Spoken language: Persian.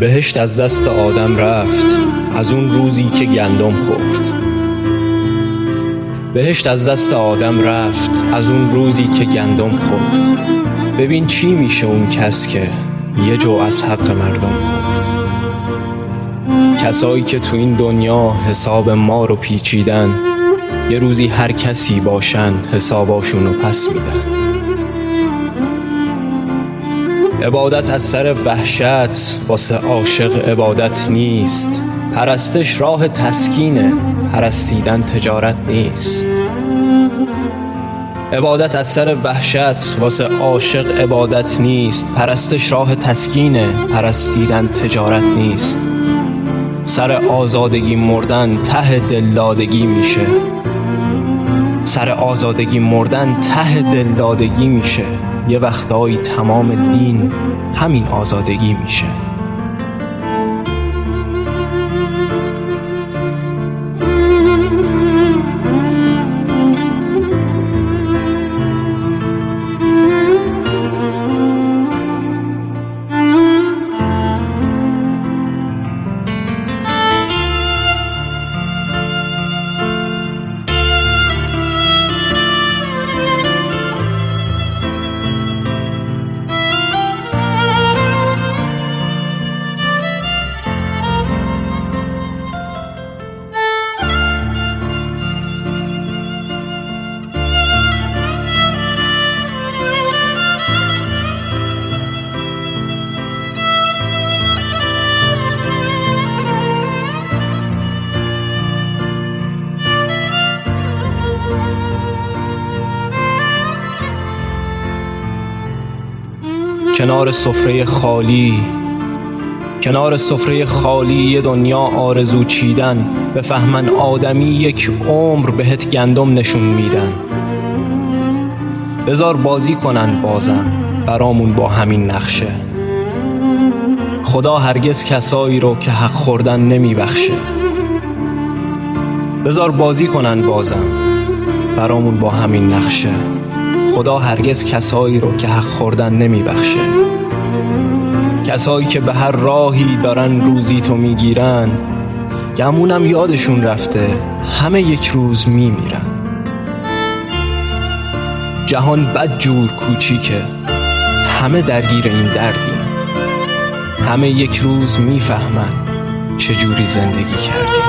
بهشت از دست آدم رفت از اون روزی که گندم خورد. بهشت از دست آدم رفت از اون روزی که گندم خورد. ببین چی میشه اون کس که یه جو از حق مردم خورد. کسایی که تو این دنیا حساب ما رو پیچیدن یه روزی هر کسی باشن حساباشونو پس میدن. عبادت از سر وحشت واسه عاشق عبادت نیست. پرستش راه تسکینه پرستیدن تجارت نیست. عبادت از سر وحشت واسه عاشق عبادت نیست. پرستش راه تسکینه پرستیدن تجارت نیست. سر آزادگی مردن ته دلدادگی میشه. سر آزادگی مردن ته دلدادگی میشه. یه وقتهایی تمام دین همین آزادگی میشه. کنار سفره خالی کنار سفره خالی یه دنیا آرزو چیدن بفهمن آدمی یک عمر بهت گندم نشون میدن. بزار بازی کنن بازم برامون با همین نقشه. خدا هرگز کسایی رو که حق خوردن نمیبخشه. بزار بازی کنن بازم برامون با همین نقشه. خدا هرگز کسایی رو که حق خوردن نمیبخشه. کسایی که به هر راهی دارن روزی تو می‌گیرن گمونم یادشون رفته همه یک روز میمیرن. جهان بد جور کوچیکه همه درگیر این دردیم. همه یک روز می‌فهمن چجوری زندگی کردیم.